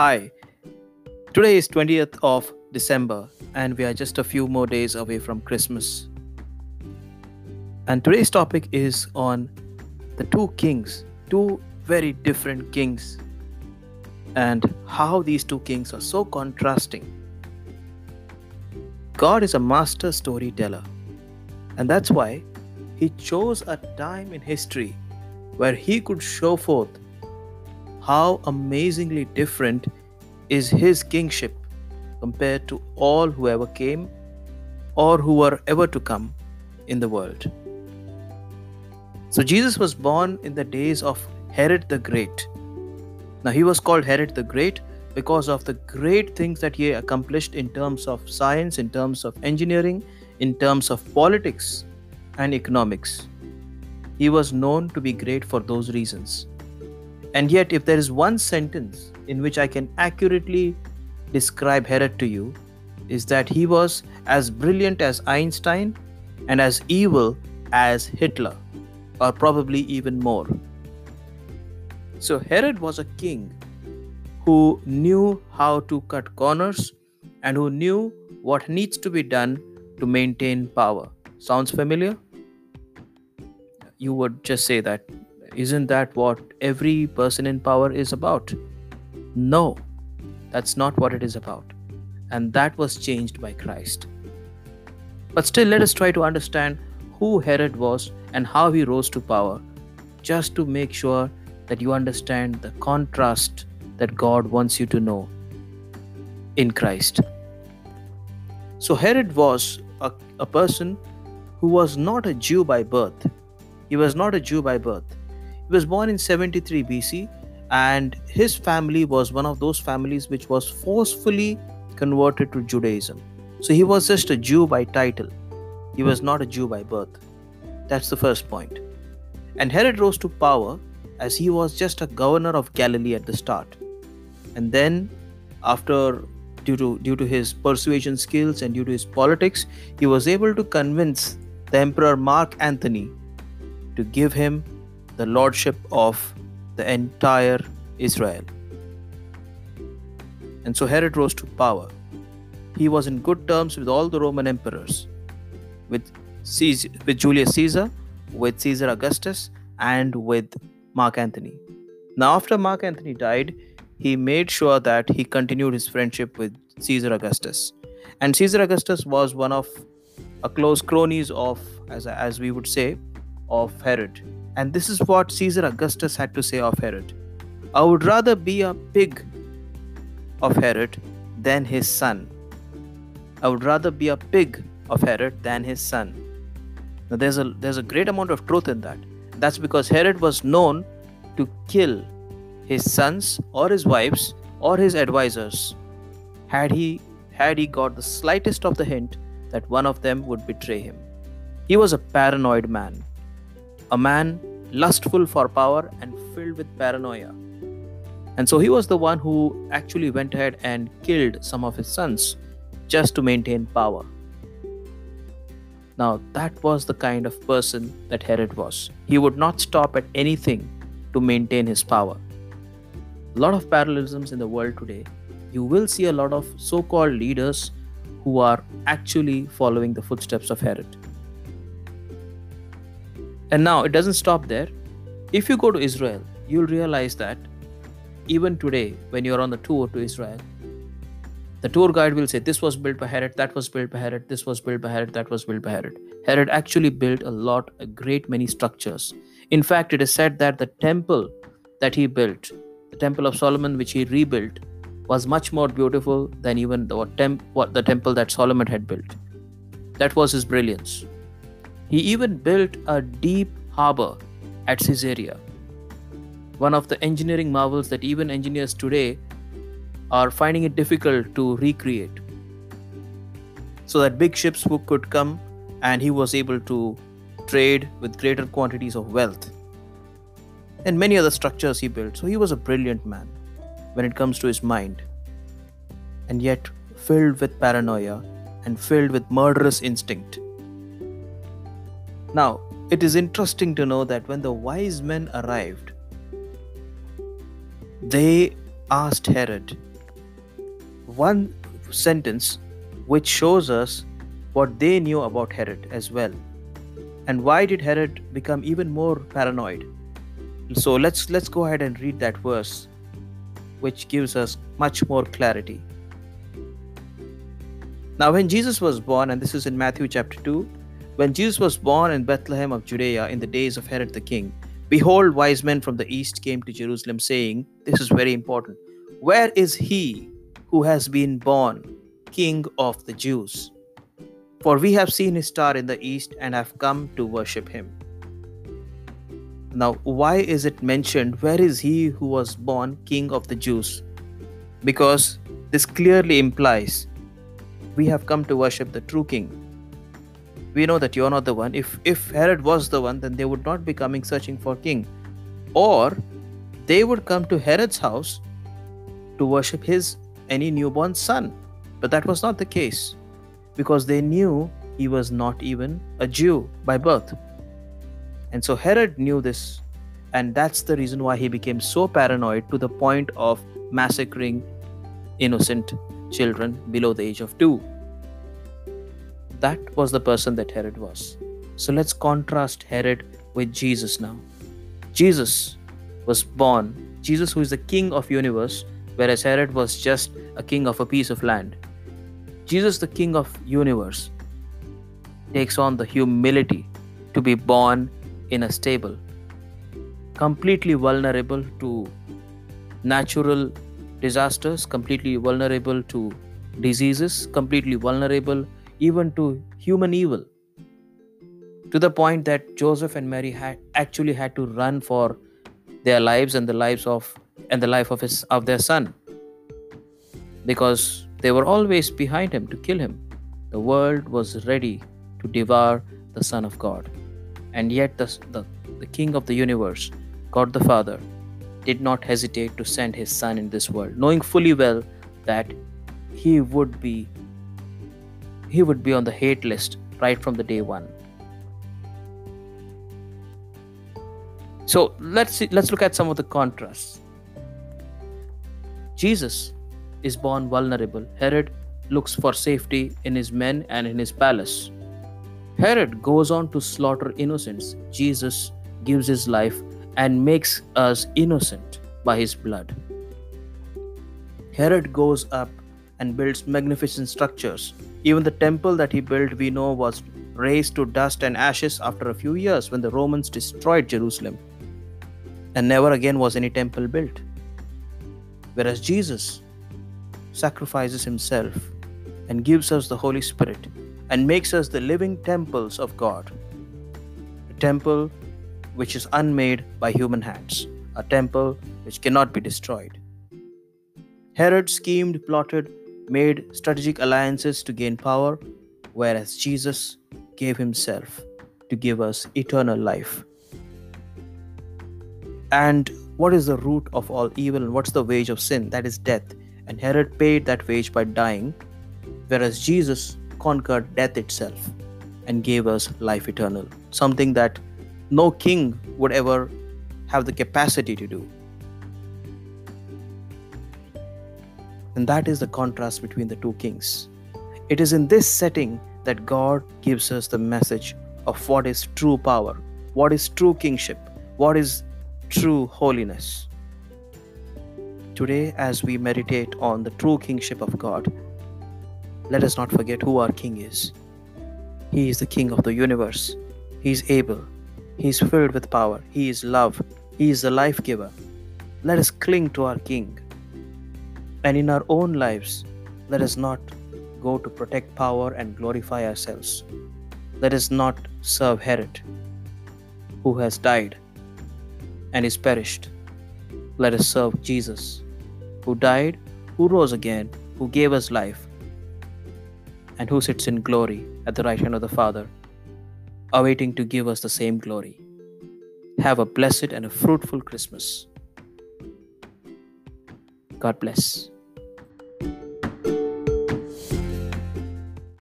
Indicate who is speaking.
Speaker 1: Hi, today is 20th of December, and we are just a few more days away from Christmas. And today's topic is on the two kings, two very different kings, and how these two kings are so contrasting. God is a master storyteller, and that's why He chose a time in history where He could show forth how amazingly different is his kingship compared to all who ever came or who were ever to come in the world. So, Jesus was born in the days of Herod the Great. Now, he was called Herod the Great because of the great things that he accomplished in terms of science, in terms of engineering, in terms of politics and economics. He was known to be great for those reasons. And yet, if there is one sentence in which I can accurately describe Herod to you, is that he was as brilliant as Einstein and as evil as Hitler, or probably even more. So, Herod was a king who knew how to cut corners and who knew what needs to be done to maintain power. Sounds familiar? You would just say that isn't that what every person in power is about? No, that's not what it is about. And that was changed by Christ. But still, let us try to understand who Herod was and how he rose to power, just to make sure that you understand the contrast that God wants you to know in Christ. So, Herod was a, a person who was not a Jew by birth. He was not a Jew by birth he was born in 73 BC, and his family was one of those families which was forcefully converted to Judaism. So he was just a Jew by title, he was not a Jew by birth. That's the first point. And Herod rose to power as he was just a governor of Galilee at the start. And then, after due to due to his persuasion skills and due to his politics, he was able to convince the emperor Mark Antony to give him the lordship of the entire Israel. And so Herod rose to power. He was in good terms with all the Roman emperors, with, Caesar, with Julius Caesar, with Caesar Augustus, and with Mark Antony. Now, after Mark Antony died, he made sure that he continued his friendship with Caesar Augustus. And Caesar Augustus was one of a close cronies of, as, as we would say, of Herod. And this is what Caesar Augustus had to say of Herod I would rather be a pig of Herod than his son. I would rather be a pig of Herod than his son. Now there's a there's a great amount of truth in that. That's because Herod was known to kill his sons or his wives or his advisors had he had he got the slightest of the hint that one of them would betray him. He was a paranoid man a man lustful for power and filled with paranoia. And so he was the one who actually went ahead and killed some of his sons just to maintain power. Now, that was the kind of person that Herod was. He would not stop at anything to maintain his power. A lot of parallelisms in the world today. You will see a lot of so called leaders who are actually following the footsteps of Herod. And now it doesn't stop there. If you go to Israel, you'll realize that even today, when you're on the tour to Israel, the tour guide will say, This was built by Herod, that was built by Herod, this was built by Herod, that was built by Herod. Herod actually built a lot, a great many structures. In fact, it is said that the temple that he built, the Temple of Solomon, which he rebuilt, was much more beautiful than even the, temp- what the temple that Solomon had built. That was his brilliance. He even built a deep harbor at Caesarea, one of the engineering marvels that even engineers today are finding it difficult to recreate. So that big ships could come and he was able to trade with greater quantities of wealth. And many other structures he built. So he was a brilliant man when it comes to his mind. And yet filled with paranoia and filled with murderous instinct. Now, it is interesting to know that when the wise men arrived, they asked Herod one sentence which shows us what they knew about Herod as well. And why did Herod become even more paranoid? So let's let's go ahead and read that verse which gives us much more clarity. Now when Jesus was born and this is in Matthew chapter 2, when Jesus was born in Bethlehem of Judea in the days of Herod the king, behold wise men from the east came to Jerusalem saying, this is very important. Where is he who has been born king of the Jews? For we have seen his star in the east and have come to worship him. Now, why is it mentioned, Where is he who was born king of the Jews? Because this clearly implies we have come to worship the true king. We know that you're not the one. If, if Herod was the one, then they would not be coming searching for king. Or they would come to Herod's house to worship his any newborn son. But that was not the case because they knew he was not even a Jew by birth. And so Herod knew this, and that's the reason why he became so paranoid to the point of massacring innocent children below the age of two. That was the person that Herod was. So let's contrast Herod with Jesus now. Jesus was born, Jesus, who is the king of universe, whereas Herod was just a king of a piece of land. Jesus, the King of universe, takes on the humility to be born in a stable, completely vulnerable to natural disasters, completely vulnerable to diseases, completely vulnerable even to human evil. To the point that Joseph and Mary had actually had to run for their lives and the lives of and the life of his of their son because they were always behind him to kill him. The world was ready to devour the Son of God. And yet, the, the, the King of the universe, God the Father, did not hesitate to send his Son in this world, knowing fully well that he would be he would be on the hate list right from the day one. So let's see, let's look at some of the contrasts. Jesus is born vulnerable. Herod looks for safety in his men and in his palace. Herod goes on to slaughter innocents. Jesus gives his life and makes us innocent by his blood. Herod goes up and builds magnificent structures. Even the temple that he built, we know, was razed to dust and ashes after a few years when the Romans destroyed Jerusalem. And never again was any temple built. Whereas Jesus sacrifices himself and gives us the Holy Spirit and makes us the living temples of God. A temple which is unmade by human hands, a temple which cannot be destroyed. Herod schemed, plotted, made strategic alliances to gain power, whereas Jesus gave himself to give us eternal life. And what is the root of all evil and what's the wage of sin? That is death and Herod paid that wage by dying, whereas Jesus conquered death itself and gave us life eternal, something that no king would ever have the capacity to do. And that is the contrast between the two kings. It is in this setting that God gives us the message of what is true power, what is true kingship, what is true holiness today as we meditate on the true kingship of God, let us not forget who our King is. He is the King of the universe. He is able. He is filled with power. He is love. He is the life giver. Let us cling to our King. And in our own lives, let us not go to protect power and glorify ourselves. Let us not serve Herod, who has died and is perished. Let us serve Jesus, who died, who rose again, who gave us life, and who sits in glory at the right hand of the Father, awaiting to give us the same glory. Have a blessed and a fruitful Christmas. God bless.